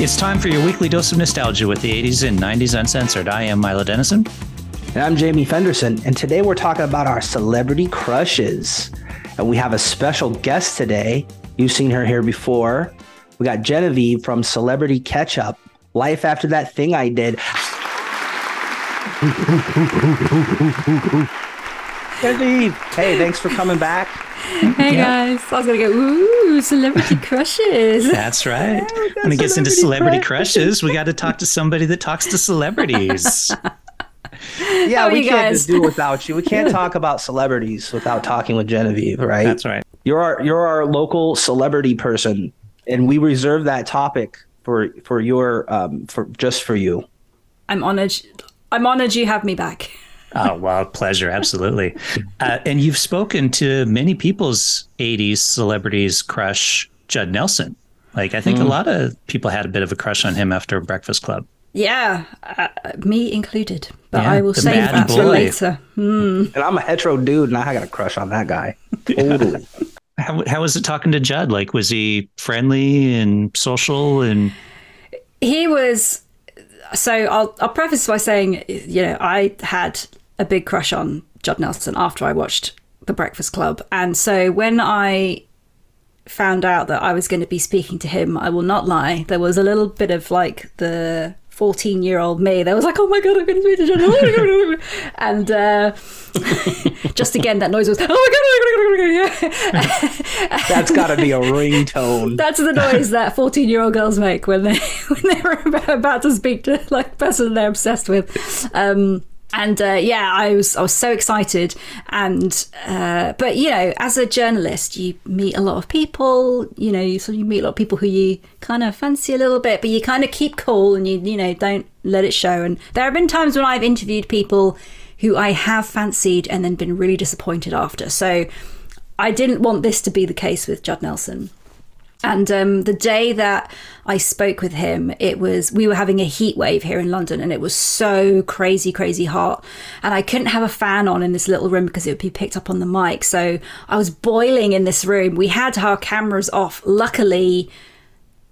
It's time for your weekly dose of nostalgia with the 80s and 90s uncensored. I am Milo Dennison. And I'm Jamie Fenderson. And today we're talking about our celebrity crushes. And we have a special guest today. You've seen her here before. We got Genevieve from Celebrity Catchup. Life after that thing I did. Genevieve, hey, thanks for coming back. Hey guys, I was gonna go. Ooh, celebrity crushes. That's right. when it gets into celebrity crushes, we got to talk to somebody that talks to celebrities. Yeah, How we can't just do without you. We can't talk about celebrities without talking with Genevieve, right? That's right. You're our you're our local celebrity person, and we reserve that topic for for your um for just for you. I'm honored. I'm honored you have me back. Oh, well, pleasure. Absolutely. Uh, and you've spoken to many people's 80s celebrities crush Judd Nelson. Like, I think a lot of people had a bit of a crush on him after Breakfast Club. Yeah, uh, me included. But Yeah, I will the save bad that for boy. later. And I'm a hetero dude, and I got a crush on that guy. Totally. How, how was it talking to Judd? Like, was he friendly and social? And He was. So I'll I'll preface by saying, you know, I had a big crush on Judd Nelson after I watched The Breakfast Club, and so when I found out that I was going to be speaking to him, I will not lie, there was a little bit of like the 14 year old me that was like, oh my god, I'm going to speak to Judd Nelson. and uh, just again, that noise was, oh my god, my god, my. That's got to be a ringtone. That's the noise that 14 year old girls make when they when they're about- about to speak to like person they're obsessed with. Um, and uh, yeah, I was I was so excited, and uh, but you know, as a journalist, you meet a lot of people. You know, you sort of you meet a lot of people who you kind of fancy a little bit, but you kind of keep cool and you you know don't let it show. And there have been times when I've interviewed people who I have fancied and then been really disappointed after. So I didn't want this to be the case with Judd Nelson. And um, the day that I spoke with him, it was we were having a heat wave here in London, and it was so crazy, crazy hot. And I couldn't have a fan on in this little room because it would be picked up on the mic. So I was boiling in this room. We had our cameras off. Luckily,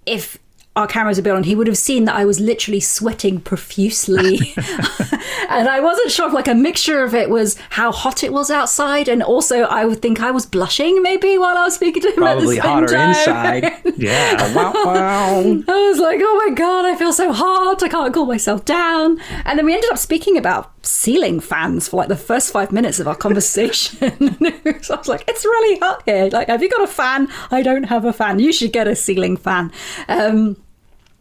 if our cameras had been on, he would have seen that I was literally sweating profusely. and I wasn't sure if like a mixture of it was how hot it was outside, and also I would think I was blushing maybe while I was speaking to him. Probably at the same hotter time. inside. yeah, wow, wow. I was like, oh my god, I feel so hot. I can't cool myself down. And then we ended up speaking about ceiling fans for like the first five minutes of our conversation. so I was like, it's really hot here. Like, have you got a fan? I don't have a fan. You should get a ceiling fan. Um,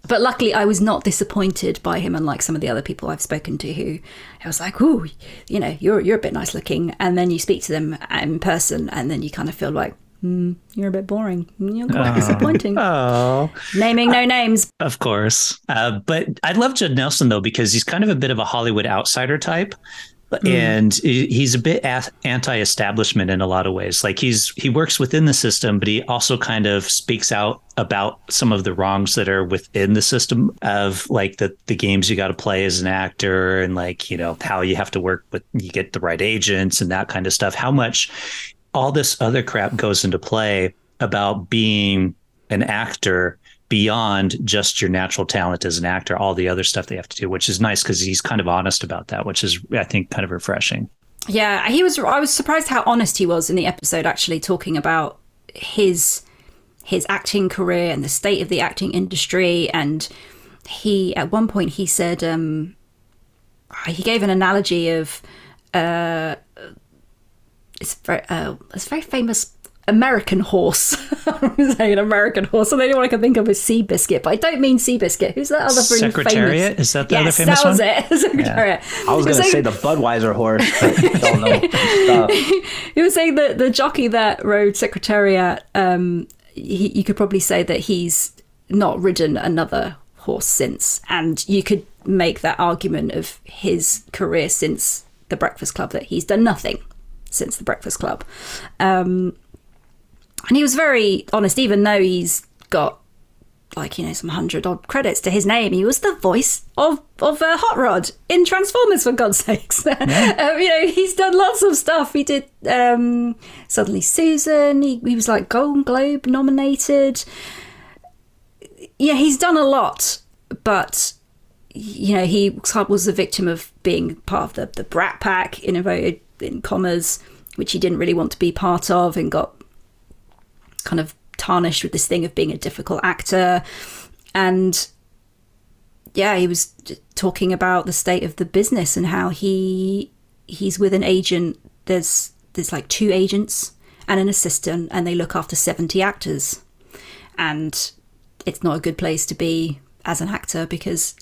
but luckily, I was not disappointed by him, unlike some of the other people I've spoken to who I was like, "Ooh, you know, you're you're a bit nice looking," and then you speak to them in person, and then you kind of feel like, hmm, "You're a bit boring. You're quite disappointing." oh, Naming no names. of course. Uh, but I love Judd Nelson though because he's kind of a bit of a Hollywood outsider type, Mm. and he's a bit anti-establishment in a lot of ways. Like he's he works within the system, but he also kind of speaks out about some of the wrongs that are within the system of like the the games you got to play as an actor, and like you know how you have to work with you get the right agents and that kind of stuff. How much all this other crap goes into play about being an actor beyond just your natural talent as an actor, all the other stuff they have to do, which is nice because he's kind of honest about that, which is, I think, kind of refreshing. Yeah, he was. I was surprised how honest he was in the episode, actually talking about his his acting career and the state of the acting industry. And he, at one point, he said um, he gave an analogy of uh, it's very uh, it's a very famous American horse. I'm saying an American horse, and the only one I can think of is Seabiscuit, but I don't mean Seabiscuit. Who's that other really Secretariat? famous? Is that the other yes, famous that was one? it. Secretariat. I was gonna say the Budweiser horse, but I don't know stuff. he was saying that the jockey that rode Secretariat, um, he, you could probably say that he's not ridden another horse since, and you could make that argument of his career since the Breakfast Club that he's done nothing since the Breakfast Club. Um, and he was very honest, even though he's got like you know some hundred odd credits to his name. He was the voice of of uh, Hot Rod in Transformers, for God's sakes. um, you know, he's done lots of stuff. He did um, Suddenly Susan. He, he was like Golden Globe nominated. yeah, he's done a lot, but you know, he was a victim of being part of the, the Brat Pack, in a inverted in commas, which he didn't really want to be part of, and got kind of tarnished with this thing of being a difficult actor. And yeah, he was talking about the state of the business and how he he's with an agent. There's there's like two agents and an assistant, and they look after seventy actors, and it's not a good place to be as an actor because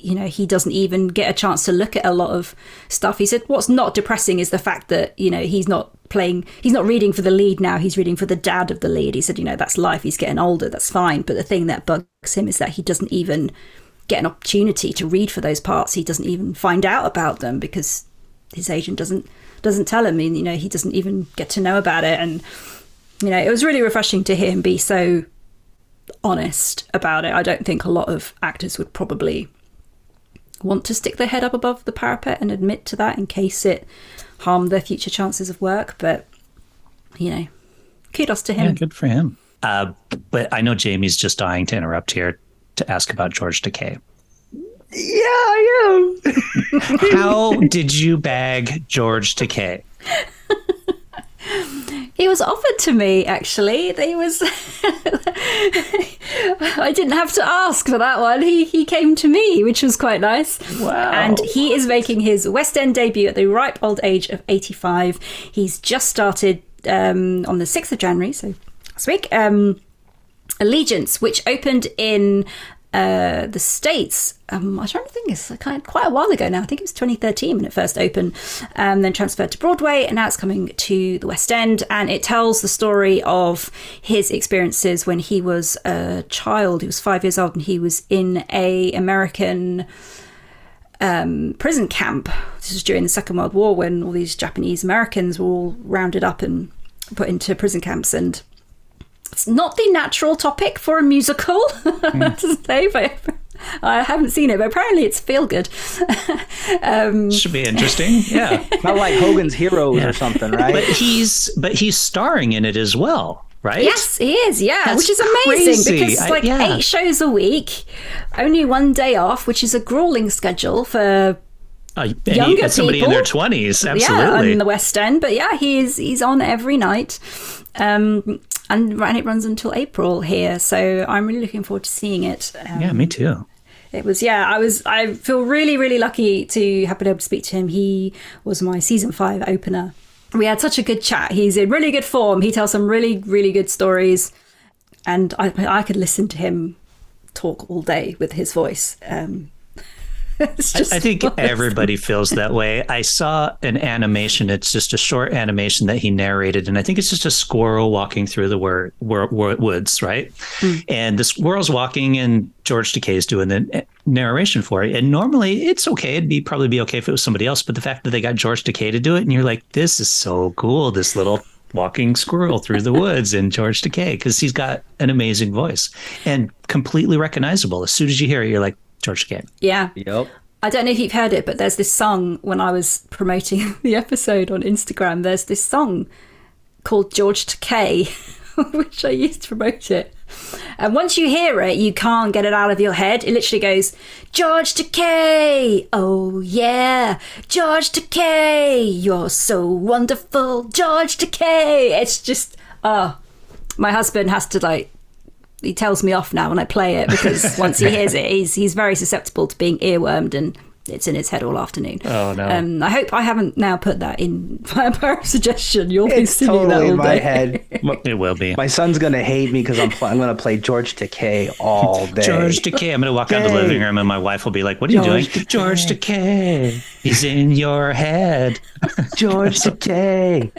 you know he doesn't even get a chance to look at a lot of stuff. He said what's not depressing is the fact that you know he's not playing he's not reading for the lead now. He's reading for the dad of the lead. He said you know that's life. He's getting older. That's fine. But the thing that bugs him is that he doesn't even get an opportunity to read for those parts. He doesn't even find out about them because his agent doesn't doesn't tell him. And you know he doesn't even get to know about it. And you know it was really refreshing to hear him be so honest about it. I don't think a lot of actors would probably want to stick their head up above the parapet and admit to that in case it harmed their future chances of work. But, you know, kudos to him. Yeah, good for him. Uh, but I know Jamie's just dying to interrupt here to ask about George Takei. Yeah, I am. How did you bag George Takei? He was offered to me, actually. He was. I didn't have to ask for that one. He he came to me, which was quite nice. Wow! And he is making his West End debut at the ripe old age of eighty-five. He's just started um, on the sixth of January, so last week. Um, Allegiance, which opened in uh, the States, um, I'm trying to think, it's kind of quite a while ago now. I think it was 2013 when it first opened, um, then transferred to Broadway, and now it's coming to the West End. And it tells the story of his experiences when he was a child. He was five years old, and he was in a American um, prison camp. This was during the Second World War when all these Japanese Americans were all rounded up and put into prison camps and it's not the natural topic for a musical mm. to say, but I haven't seen it, but apparently it's feel good. um, Should be interesting. Yeah, not like Hogan's Heroes yeah. or something, right? But he's but he's starring in it as well. Right? Yes, he is. Yeah, That's which is amazing crazy. because like I, yeah. eight shows a week, only one day off, which is a grueling schedule for uh, younger somebody people. in their twenties, absolutely. Yeah, in the West End, but yeah, he's he's on every night. Um, and, and it runs until April here. So I'm really looking forward to seeing it. Um, yeah, me too. It was yeah. I was I feel really really lucky to have been able to speak to him. He was my season five opener. We had such a good chat. He's in really good form. He tells some really really good stories, and I I could listen to him talk all day with his voice. Um, I, I, think everybody feels that way. I saw an animation. It's just a short animation that he narrated, and I think it's just a squirrel walking through the wor- wor- wor- woods, right? Mm. And the squirrel's walking, and George Takei is doing the eh, narration for it. And normally, it's okay. It'd be probably be okay if it was somebody else, but the fact that they got George Takei to do it, and you're like, this is so cool. This little walking squirrel through the woods in George Takei because he's got an amazing voice and completely recognizable. As soon as you hear it, you're like, George Takei. Yeah. Yep. I don't know if you've heard it, but there's this song when I was promoting the episode on Instagram. There's this song called George Takei, which I used to promote it. And once you hear it, you can't get it out of your head. It literally goes, George Takei, oh yeah, George Takei, you're so wonderful, George Takei. It's just, oh, my husband has to like he tells me off now when I play it because once he hears it, he's he's very susceptible to being earwormed and it's in his head all afternoon. Oh no! Um, I hope I haven't now put that in my suggestion. You'll be singing totally that all in my day. head. it will be. My son's gonna hate me because I'm pl- I'm gonna play George Takei all day. George Takei. I'm gonna walk out the living room and my wife will be like, "What are you doing?" Takei. George Takei. He's in your head. George Takei.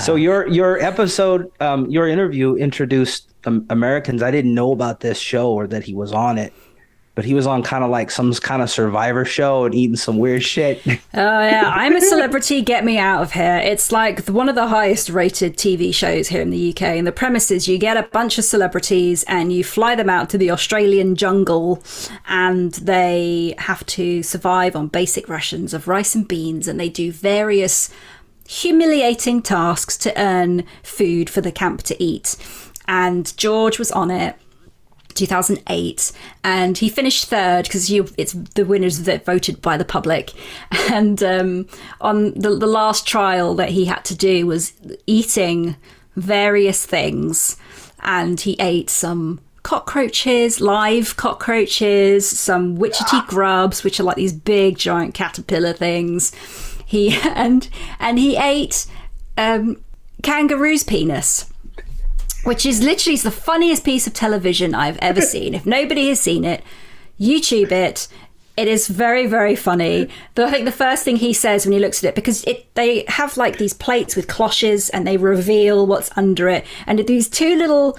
so your your episode, um, your interview introduced um, Americans. I didn't know about this show or that he was on it, but he was on kind of like some kind of survivor show and eating some weird shit. Oh yeah, I'm a celebrity. Get me out of here. It's like one of the highest rated TV shows here in the UK. And the premise is you get a bunch of celebrities and you fly them out to the Australian jungle, and they have to survive on basic rations of rice and beans, and they do various humiliating tasks to earn food for the camp to eat and George was on it 2008 and he finished third because it's the winners that voted by the public. And um, on the, the last trial that he had to do was eating various things and he ate some cockroaches live cockroaches some witchetty grubs which are like these big giant caterpillar things. He and and he ate um, kangaroo's penis which is literally the funniest piece of television I've ever seen. If nobody has seen it, YouTube it. It is very, very funny. But I think the first thing he says when he looks at it, because it they have like these plates with cloches and they reveal what's under it, and these two little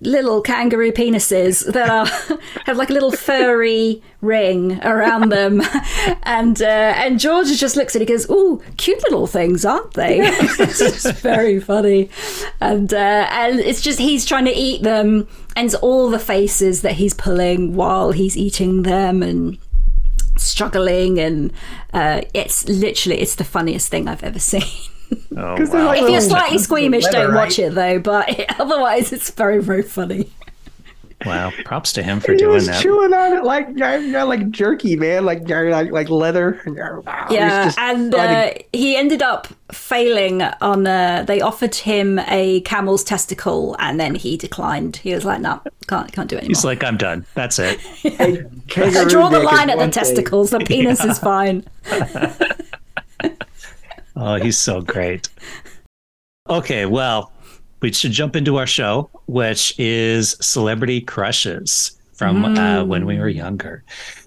little kangaroo penises that are have like a little furry ring around them, and uh, and George just looks at it and goes, "Oh, cute little things, aren't they?" it's just very funny, and uh, and it's just he's trying to eat them, and it's all the faces that he's pulling while he's eating them, and struggling, and uh, it's literally it's the funniest thing I've ever seen. Oh, wow. like if you're slightly squeamish, leather, don't right? watch it though. But it, otherwise, it's very, very funny. Wow! Props to him for he doing was that. Chewing on it like like jerky, man, like like, like leather. Yeah, and uh, he ended up failing on. Uh, they offered him a camel's testicle, and then he declined. He was like, "No, can't can't do it anymore." He's like, "I'm done. That's it." I draw the line at the testicles. The penis yeah. is fine. Oh, he's so great. Okay, well, we should jump into our show, which is Celebrity Crushes from mm. uh, when we were younger.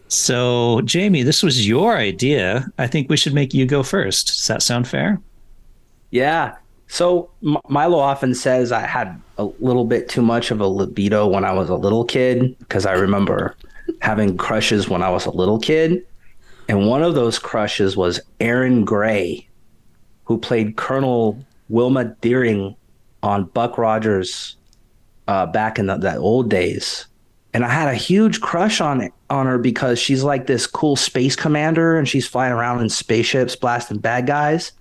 So, Jamie, this was your idea. I think we should make you go first. Does that sound fair? Yeah. So, M- Milo often says I had a little bit too much of a libido when I was a little kid because I remember having crushes when I was a little kid. And one of those crushes was Aaron Gray who played Colonel Wilma Deering on Buck Rogers uh, back in the, the old days. And I had a huge crush on it, on her because she's like this cool space commander and she's flying around in spaceships blasting bad guys.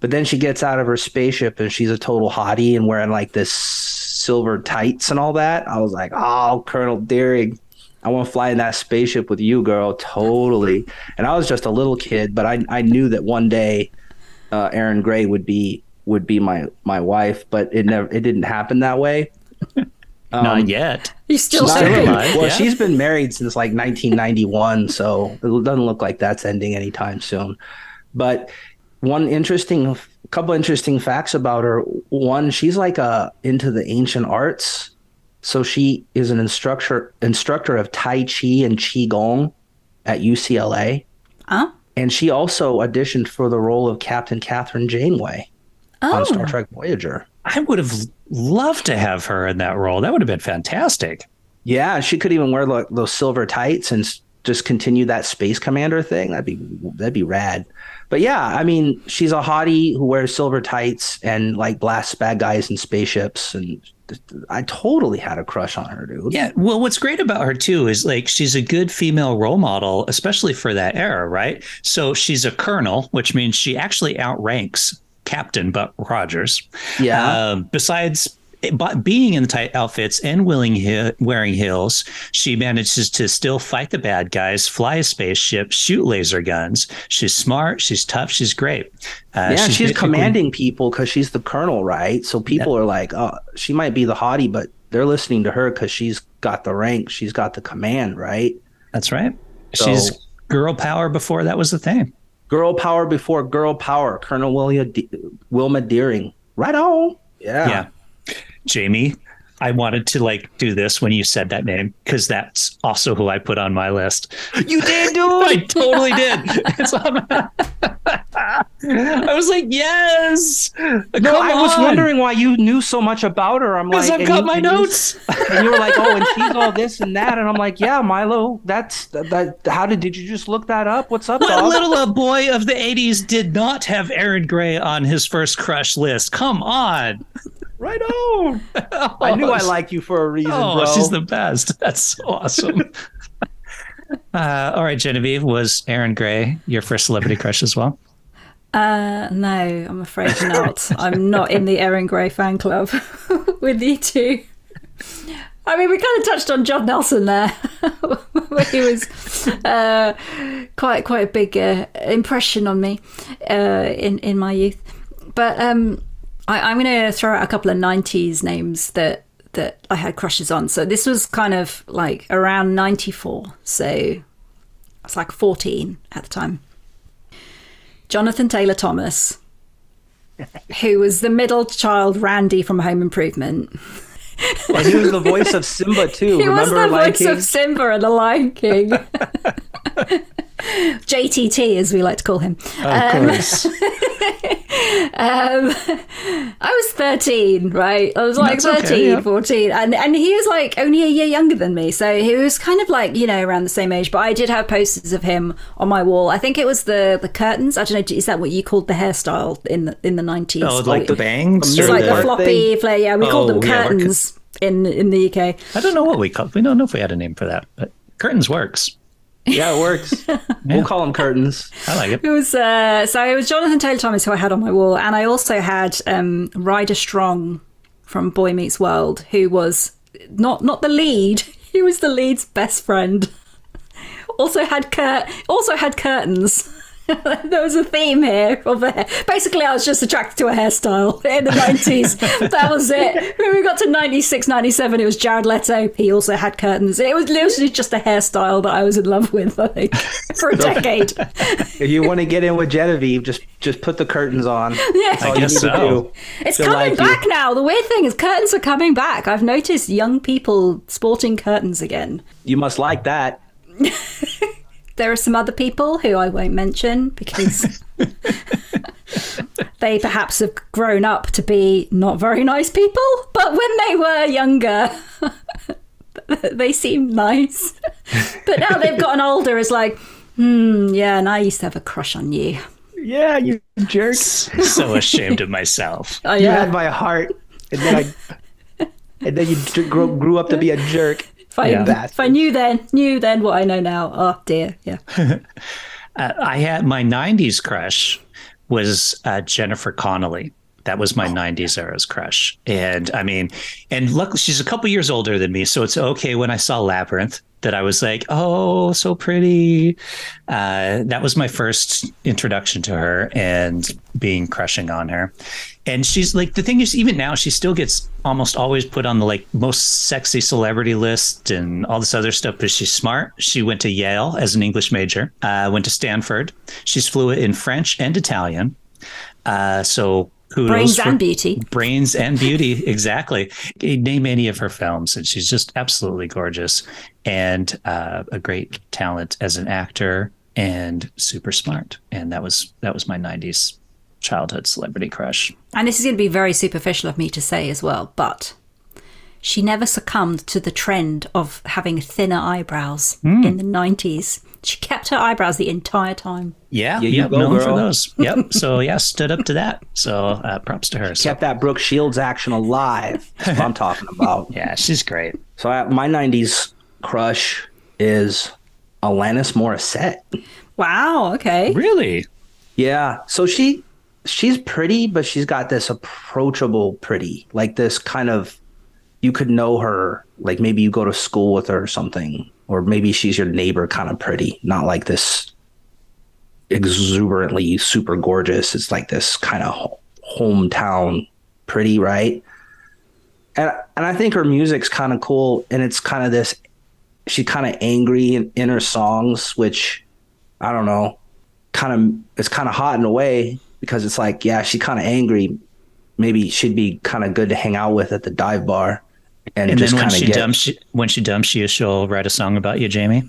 But then she gets out of her spaceship and she's a total hottie and wearing like this silver tights and all that. I was like, oh, Colonel Deering, I want to fly in that spaceship with you, girl. Totally. And I was just a little kid, but I, I knew that one day uh, Erin Gray would be would be my my wife, but it never it didn't happen that way. Um, Not yet. He's still, still alive. Well, yeah. she's been married since like 1991, so it doesn't look like that's ending anytime soon. But one interesting, couple interesting facts about her. One, she's like a uh, into the ancient arts, so she is an instructor instructor of Tai Chi and Qigong at UCLA. Huh? And she also auditioned for the role of Captain Kathryn Janeway oh. on Star oh. Trek Voyager. I would have loved to have her in that role. That would have been fantastic. Yeah, she could even wear like those silver tights and just continue that space commander thing. That'd be that'd be rad. But yeah, I mean, she's a hottie who wears silver tights and like blasts bad guys in spaceships and I totally had a crush on her, dude. Yeah. Well, what's great about her too is like she's a good female role model, especially for that era, right? So she's a colonel, which means she actually outranks Captain Buck Rogers. Yeah. Um, besides but being in the tight outfits and willing wearing heels, she manages to still fight the bad guys, fly a spaceship, shoot laser guns. She's smart, she's tough, she's great. Uh, yeah, she's, she's commanding people because she's the colonel, right? So people are like, oh, she might be the hottie, but they're listening to her because she's got the rank, she's got the command, right? That's right. So, she's girl power before that was the thing. Girl power before girl power. Colonel William De- Wilma Deering. Right on. Yeah. Yeah. Jamie, I wanted to like do this when you said that name because that's also who I put on my list. You did, dude. I totally did. I was like, yes. No, I was wondering why you knew so much about her. I'm like, Because I've got you, my notes. and you were like, oh, and she's all this and that, and I'm like, yeah, Milo. That's that. How did did you just look that up? What's up? What little a boy of the '80s did not have Erin Gray on his first crush list? Come on. Right on. I knew I like you for a reason, oh, bro. She's the best. That's so awesome. uh, all right, Genevieve, was Erin Gray your first celebrity crush as well? Uh, no, I'm afraid not. I'm not in the Erin Gray fan club with you two. I mean, we kind of touched on Judd Nelson there, where he was uh, quite quite a big uh, impression on me uh, in in my youth. But um, I, I'm going to throw out a couple of '90s names that that I had crushes on. So this was kind of like around '94. So I was like 14 at the time. Jonathan Taylor Thomas, who was the middle child Randy from Home Improvement. And he was the voice of Simba too. He was Remember the Lion voice King? of Simba and the Lion King. JTT, as we like to call him. Of um, course. Um, I was 13, right? I was like That's 13, okay, yeah. 14. And, and he was like only a year younger than me. So he was kind of like, you know, around the same age. But I did have posters of him on my wall. I think it was the, the curtains. I don't know, is that what you called the hairstyle in the, in the 90s? Oh, like the bangs? It's It's like the Or floppy flare. Yeah, we called Oh, them yeah, curtains in, in the UK. I don't know what we called. We don't know if we had a name for that, but curtains works. Yeah, it works. We'll call them curtains. I like it. It was uh, so it was Jonathan Taylor Thomas who I had on my wall, and I also had um, Ryder Strong from Boy Meets World, who was not not the lead. He was the lead's best friend. Also had cur- also had curtains. there was a theme here of a hair. Basically, I was just attracted to a hairstyle in the 90s. that was it. When we got to 96, 97, it was Jared Leto. He also had curtains. It was literally just a hairstyle that I was in love with, I think, for a decade. If you want to get in with Genevieve, just just put the curtains on. Yeah. I guess so. It's She'll coming like you. back now. The weird thing is, curtains are coming back. I've noticed young people sporting curtains again. You must like that. There are some other people who I won't mention because they perhaps have grown up to be not very nice people. But when they were younger, they seemed nice. But now they've gotten older. It's like, hmm, yeah, and I used to have a crush on you. Yeah, you jerk. so ashamed of myself. Oh, You had my heart, and then I, and then you grew, grew up to be a jerk. If I, Yeah. if I knew then, knew then what I know now. Oh dear, yeah. Uh, I had my '90s crush was uh, Jennifer Connelly. That was my '90s era's crush, and I mean, and luckily she's a couple years older than me, so it's okay. When I saw Labyrinth, that I was like, "Oh, so pretty." Uh, that was my first introduction to her and being crushing on her. And she's like, the thing is, even now, she still gets almost always put on the like most sexy celebrity list and all this other stuff. But she's smart. She went to Yale as an English major. Uh, went to Stanford. She's fluent in French and Italian. Uh, so kudos Brains and beauty. brains and beauty exactly. Name any of her films and she's just absolutely gorgeous and uh, a great talent as an actor and super smart. And that was that was my 90s childhood celebrity crush. And this is going to be very superficial of me to say as well, but she never succumbed to the trend of having thinner eyebrows Hmm. in the 90s. She kept her eyebrows the entire time. yeah Yeah, you yep go, known for those yep so yeah stood up to that so uh, props to her so, Kept that Brooke Shields action alive. That's what I'm talking about. yeah she's great So I, my '90s crush is Alanis Morissette. Wow, okay. really Yeah. So she she's pretty, but she's got this approachable pretty, like this kind of you could know her, like maybe you go to school with her or something, or maybe she's your neighbor kind of pretty, not like this exuberantly super gorgeous. It's like this kind of hometown pretty, right? And and I think her music's kind of cool, and it's kind of this. She's kind of angry in, in her songs, which I don't know kind of it's kind of hot in a way because it's like yeah she's kind of angry maybe she'd be kind of good to hang out with at the dive bar and, and just then when she get dumps she, when she dumps you she'll write a song about you jamie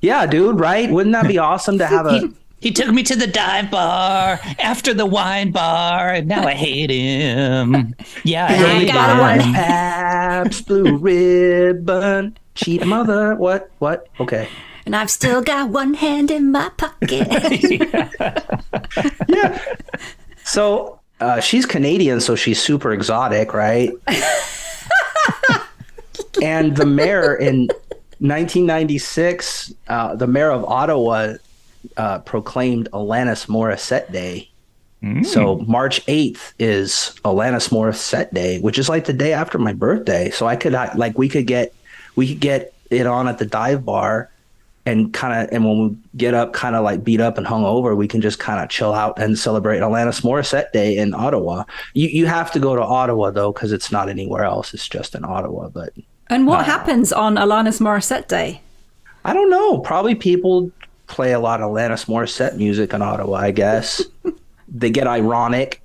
yeah dude right wouldn't that be awesome to have a He took me to the dive bar after the wine bar, and now I hate him. Yeah, I I got him. one. Pabst, blue ribbon cheap mother what what okay And I've still got one hand in my pocket. Yeah. So uh, she's Canadian, so she's super exotic, right? And the mayor in 1996, uh, the mayor of Ottawa uh, proclaimed Alanis Morissette Day. So March 8th is Alanis Morissette Day, which is like the day after my birthday. So I could like we could get we could get it on at the dive bar and kind of and when we get up kind of like beat up and hung over we can just kind of chill out and celebrate Alanis Morissette Day in Ottawa. You you have to go to Ottawa though because it's not anywhere else. It's just in Ottawa. But And what happens on Alanis Morissette Day? I don't know. Probably people play a lot of Alanis Morissette music in Ottawa. I guess they get ironic.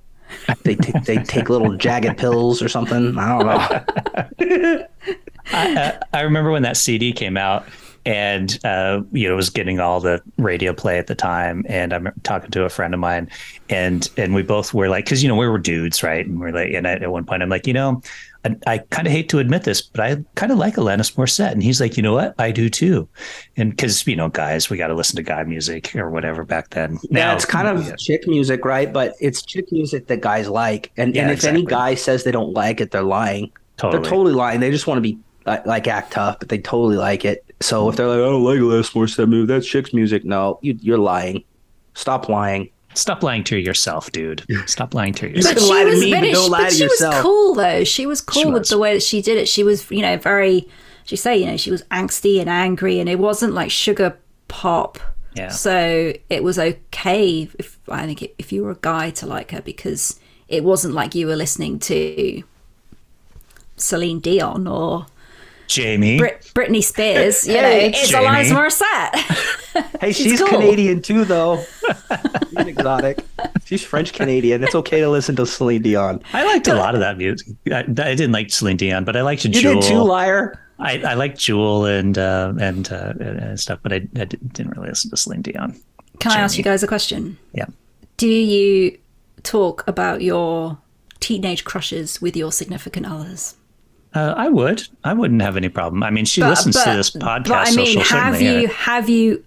They take they take little jagged pills or something. I don't know. I, I remember when that CD came out, and uh, you know, it was getting all the radio play at the time. And I'm talking to a friend of mine, and and we both were like, because you know, we were dudes, right? And we're like, and I, at one point, I'm like, you know, I, I kind of hate to admit this, but I kind of like Alanis Morissette. And he's like, you know what? I do too. And because you know, guys, we got to listen to guy music or whatever back then. yeah, it's kind of chick music, right? But it's chick music that guys like. And Yeah, and if any guy says they don't like it, they're lying. Totally. They're totally lying. They just want to be like, like act tough, but they totally like it. So if they're like, I don't like Alanis Morissette music, that's chick's music. No, you, you're lying. Stop lying. Stop lying to yourself, dude. Stop lying to You yourself. can lie to me, but but don't she, lie but to she yourself. was cool though. She was cool She with was. the way that she did it. She was, you know, very. She say, you know, she was angsty and angry, and it wasn't like sugar pop. Yeah. So it was okay if I think if you were a guy to like her because it wasn't like you were listening to Celine Dion or Jamie. Brit- Britney Spears. You know, it's Jamie. Alanis Morissette. Hey, she's, cool. Canadian too, though. she's exotic. She's French Canadian. It's okay to listen to Celine Dion. I liked a lot of that music. I, I didn't like Celine Dion, but I liked You Jewel. did too, liar. I, I liked Jewel and uh, and, uh, and stuff, but I, I didn't really listen to Celine Dion. Can I ask you guys a question? Yeah. Do you talk about your teenage crushes with your significant others? Uh, I would. I wouldn't have any problem. I mean, she listens to this podcast, But I so mean, she'll have you have you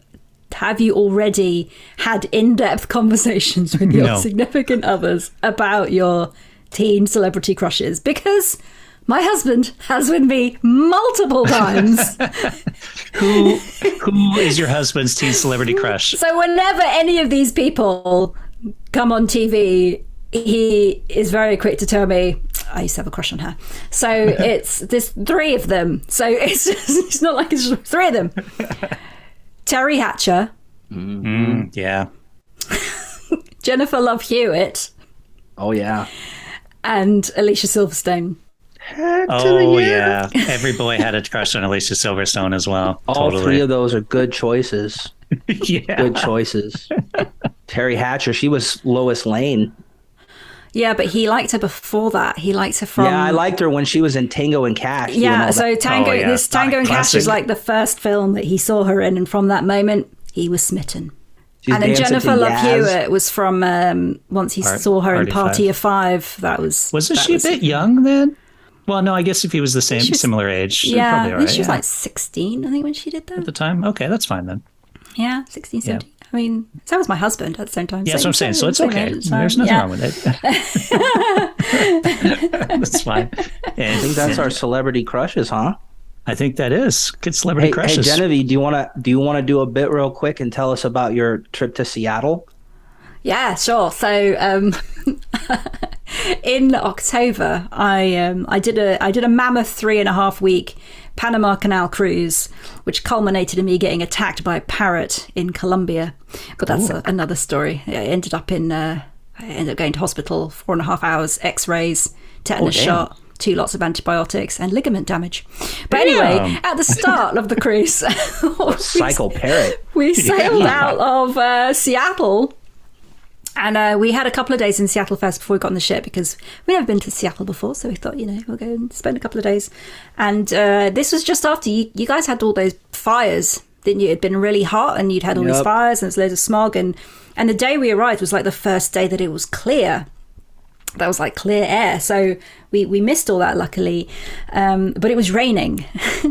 have you already had in-depth conversations with your No. significant others about your teen celebrity crushes? Because my husband has with me multiple times. Who who is your husband's teen celebrity crush? so whenever any of these people come on TV, he is very quick to tell me I used to have a crush on her. So it's there's three of them. So it's it's not like it's just three of them. Teri Hatcher, mm, Yeah. Jennifer Love Hewitt, Oh yeah. and Alicia Silverstone. Oh yeah. Every boy had a crush on Alicia Silverstone as well. All totally. three of those are good choices. yeah. Good choices. Teri Hatcher, she was Lois Lane. Yeah, but he liked her before that. He liked her from yeah, I liked her when she was in Tango and Cash. Yeah, so that. Tango, Oh, yeah. this Tango and Cash Classic. is like the first film that he saw her in, and from that moment, he was smitten. She's and then Jennifer Love Yaz. Hewitt was from um, once he Part- saw her in Party Party Five. of Five. That was Wasn't that she was- a bit young then? Well, no, I guess if he was the same, She was- similar age, Yeah, probably I think she was yeah. like sixteen. I think when she did that at the time. Okay, that's fine then. Yeah, 16, 17. I mean, so was my husband at the same time. Yeah, that's what I'm saying. So it's okay. There's nothing yeah. wrong with it. that's fine. And I think that's our celebrity crushes, huh? I think that is good celebrity Hey, hey crushes. Genevieve, do you want to do you want to do a bit real quick and tell us about your trip to Seattle? Yeah, sure. So um, in October, I um, I did a I did a mammoth three and a half week Panama Canal cruise, which culminated in me getting attacked by a parrot in Colombia. But that's a, another story. I ended up in uh, I ended up going to hospital four and a half hours, X rays, tetanus damn. shot. Two lots of antibiotics and ligament damage. But anyway, at the start of the cruise, we- Psycho parrot. we sailed out of uh, Seattle. And uh, we had a couple of days in Seattle first before we got on the ship because we'd never been to Seattle before. So we thought, you know, we'll go and spend a couple of days. And uh, this was just after you, you guys had all those fires, didn't you? It'd been really hot and you'd had all these fires and there's loads of smog. And, and the day we arrived was like the first day that it was clear that was like clear air. So we, we missed all that luckily. Um, but it was raining.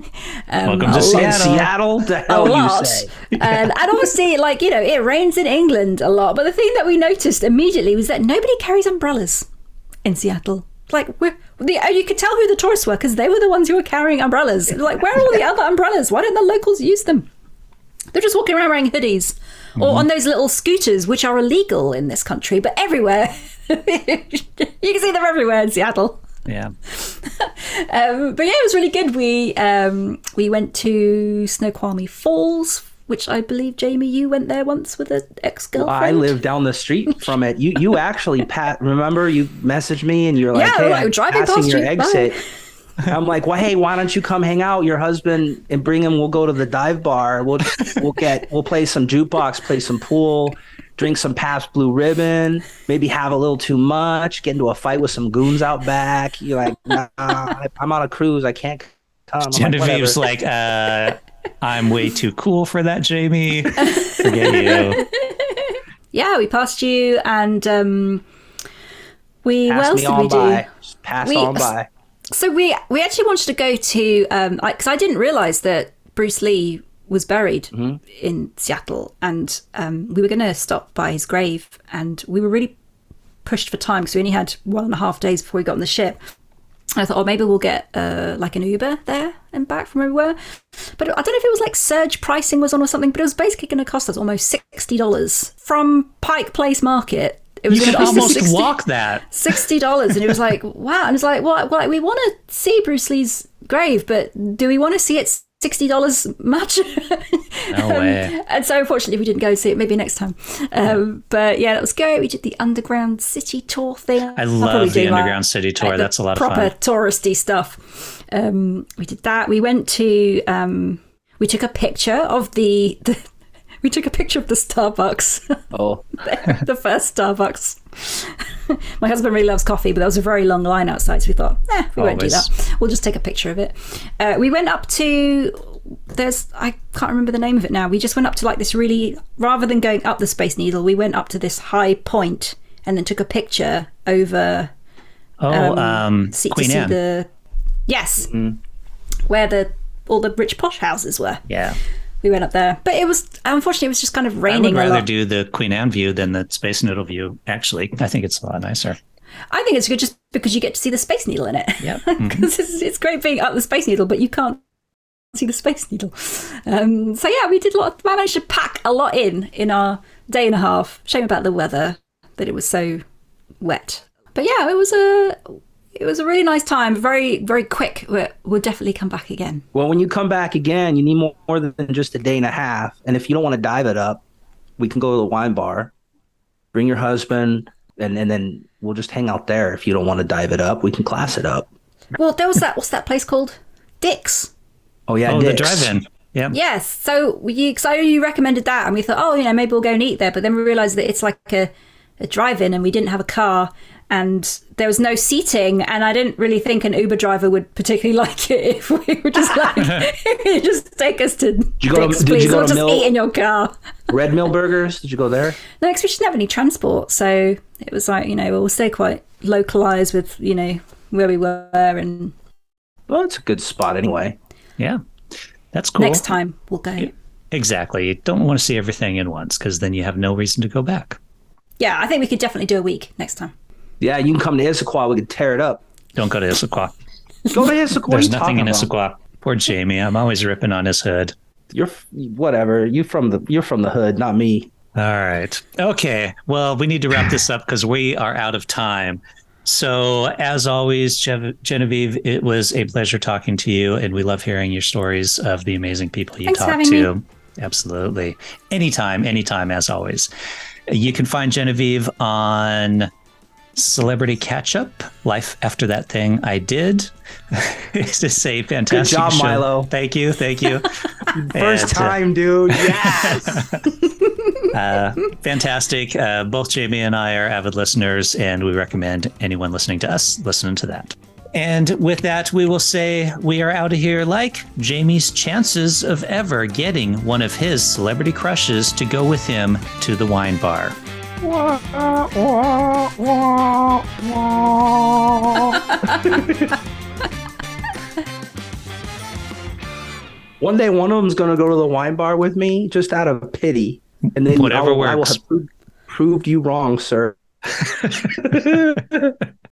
um, Welcome to a lot. In Seattle. Seattle, the A hell you lot. say? and, and obviously, like, you know, it rains in England a lot. But the thing that we noticed immediately was that nobody carries umbrellas in Seattle. Like, we're, the, uh, you could tell who the tourists were because they were the ones who were carrying umbrellas. Like, where are all the other umbrellas? Why don't the locals use them? They're just walking around wearing hoodies or on those little scooters, which are illegal in this country, but everywhere. you can see them everywhere in Seattle. Yeah. Um, but yeah, it was really good. We um, we went to Snoqualmie Falls, which I believe Jamie, you went there once with an ex girlfriend. I live down the street from it. You you actually pat. Remember you messaged me and you're like, Yeah, hey, like, I'm driving passing past your you. Bye." exit. I'm like, well, hey, why don't you come hang out? Your husband and bring him. We'll go to the dive bar. We'll we'll get we'll play some jukebox, play some pool, drink some Pabst Blue Ribbon. Maybe have a little too much. Get into a fight with some goons out back. You're like, nah, I- I'm on a cruise. I can't come. I'm like, Genevieve's "Whatever." like, uh, I'm way too cool for that, Jamie. Forget you. Yeah, we passed you, and um, we. pass what else did on we do? Just pass We- on by. So we we actually wanted to go to um because I didn't realize that Bruce Lee was buried Mm-hmm. in Seattle, and um, we were going to stop by his grave, and we were really pushed for time because we only had one and a half days before we got on the ship. And I thought, oh, maybe we'll get uh, like an Uber there and back from where we were. But I don't know if it was like surge pricing was on or something, but it was basically going to cost us almost sixty dollars from Pike Place Market. It was You gonna can cost us almost 60 walk that. sixty dollars, and it was like, wow. And it's like, well, well, we want to see Bruce Lee's grave, but do we want to see it sixty dollars much? No way. and so, unfortunately, we didn't go see it. Maybe next time. Um, but yeah, that was great. We did the underground city tour thing. I love the underground city tour. like That's a lot of proper fun. touristy stuff. Um, we did that. We went to. Um, we took a picture of the. the we took a picture of the Starbucks. Oh, the first Starbucks. My husband really loves coffee, but there was a very long line outside, so we thought, eh, we won't do that. We'll just take a picture of it. Uh, we went up to there's I can't remember the name of it now. We just went up to like this really rather than going up the Space Needle, we went up to this high point and then took a picture over Oh, um, see, to Queen see Anne. the yes, where the all the rich posh houses were. yeah. We went up there, but it was unfortunately it was just kind of raining. I would rather do the Queen Anne view than the Space Needle view, actually. I think it's a lot nicer. I think it's good just because you get to see the Space Needle in it. Yeah. because it's, it's great being up the Space Needle, but you can't see the Space Needle. Um, so yeah, we did a lot. I managed to pack a lot in in our day and a half. Shame about the weather that it was so wet. But yeah, it was a it was a really nice time. Very very quick. We'll, we'll definitely come back again. Well, when you come back again, you need more, more than just a day and a half. And if you don't want to dive it up, we can go to the wine bar, bring your husband, and, and then we'll just hang out there. If you don't want to dive it up, we can class it up. Well, there was that. What's that place called? Dick's. Oh, yeah. Oh, the drive-in. Yeah. Yes. So you, so you recommended that, and we thought, oh, you know, maybe we'll go and eat there. But then we realised that it's like a, a drive-in, and we didn't have a car, and there was no seating, and I didn't really think an Uber driver would particularly like it if we were just like, if you just take us to you go to- Dick's, did you please, go or to just Mill- eat in your car. Red Mill Burgers. Did you go there? No, because we didn't have any transport, so it was like you know we'll stay quite localised with you know where we were, and Well, it's a good spot anyway. Yeah. That's cool. next time we'll go. Exactly. You don't want to see everything in once because then you have no reason to go back. Yeah, I think we could definitely do a week next time. Yeah, you can come to Issaquah. We can tear it up. Don't go to Issaquah. Go to Issaquah. There's nothing talking in about? Issaquah. Poor Jamie. I'm always ripping on his hood. You're whatever. You from the you're from the hood, not me. All right. Okay. Well, we need to wrap this up because we are out of time. So, as always, Genevieve, it was a pleasure talking to you, and we love hearing your stories of the amazing people you Thanks talk having to. Absolutely. Anytime, anytime, as always. You can find Genevieve on Celebrity Catch Up, Life After That Thing I Did. it's just a fantastic job, show. Milo. Thank you. Thank you. First And, uh, time, dude. Yes. fantastic. Uh, both Jamie and I are avid listeners, and we recommend anyone listening to us listening to that. And with that, we will say we are out of here like Jamie's chances of ever getting one of his celebrity crushes to go with him to the wine bar. One day, one of them's gonna go to the wine bar with me, just out of pity, and then Whatever I'll- I will have proved, proved you wrong, sir.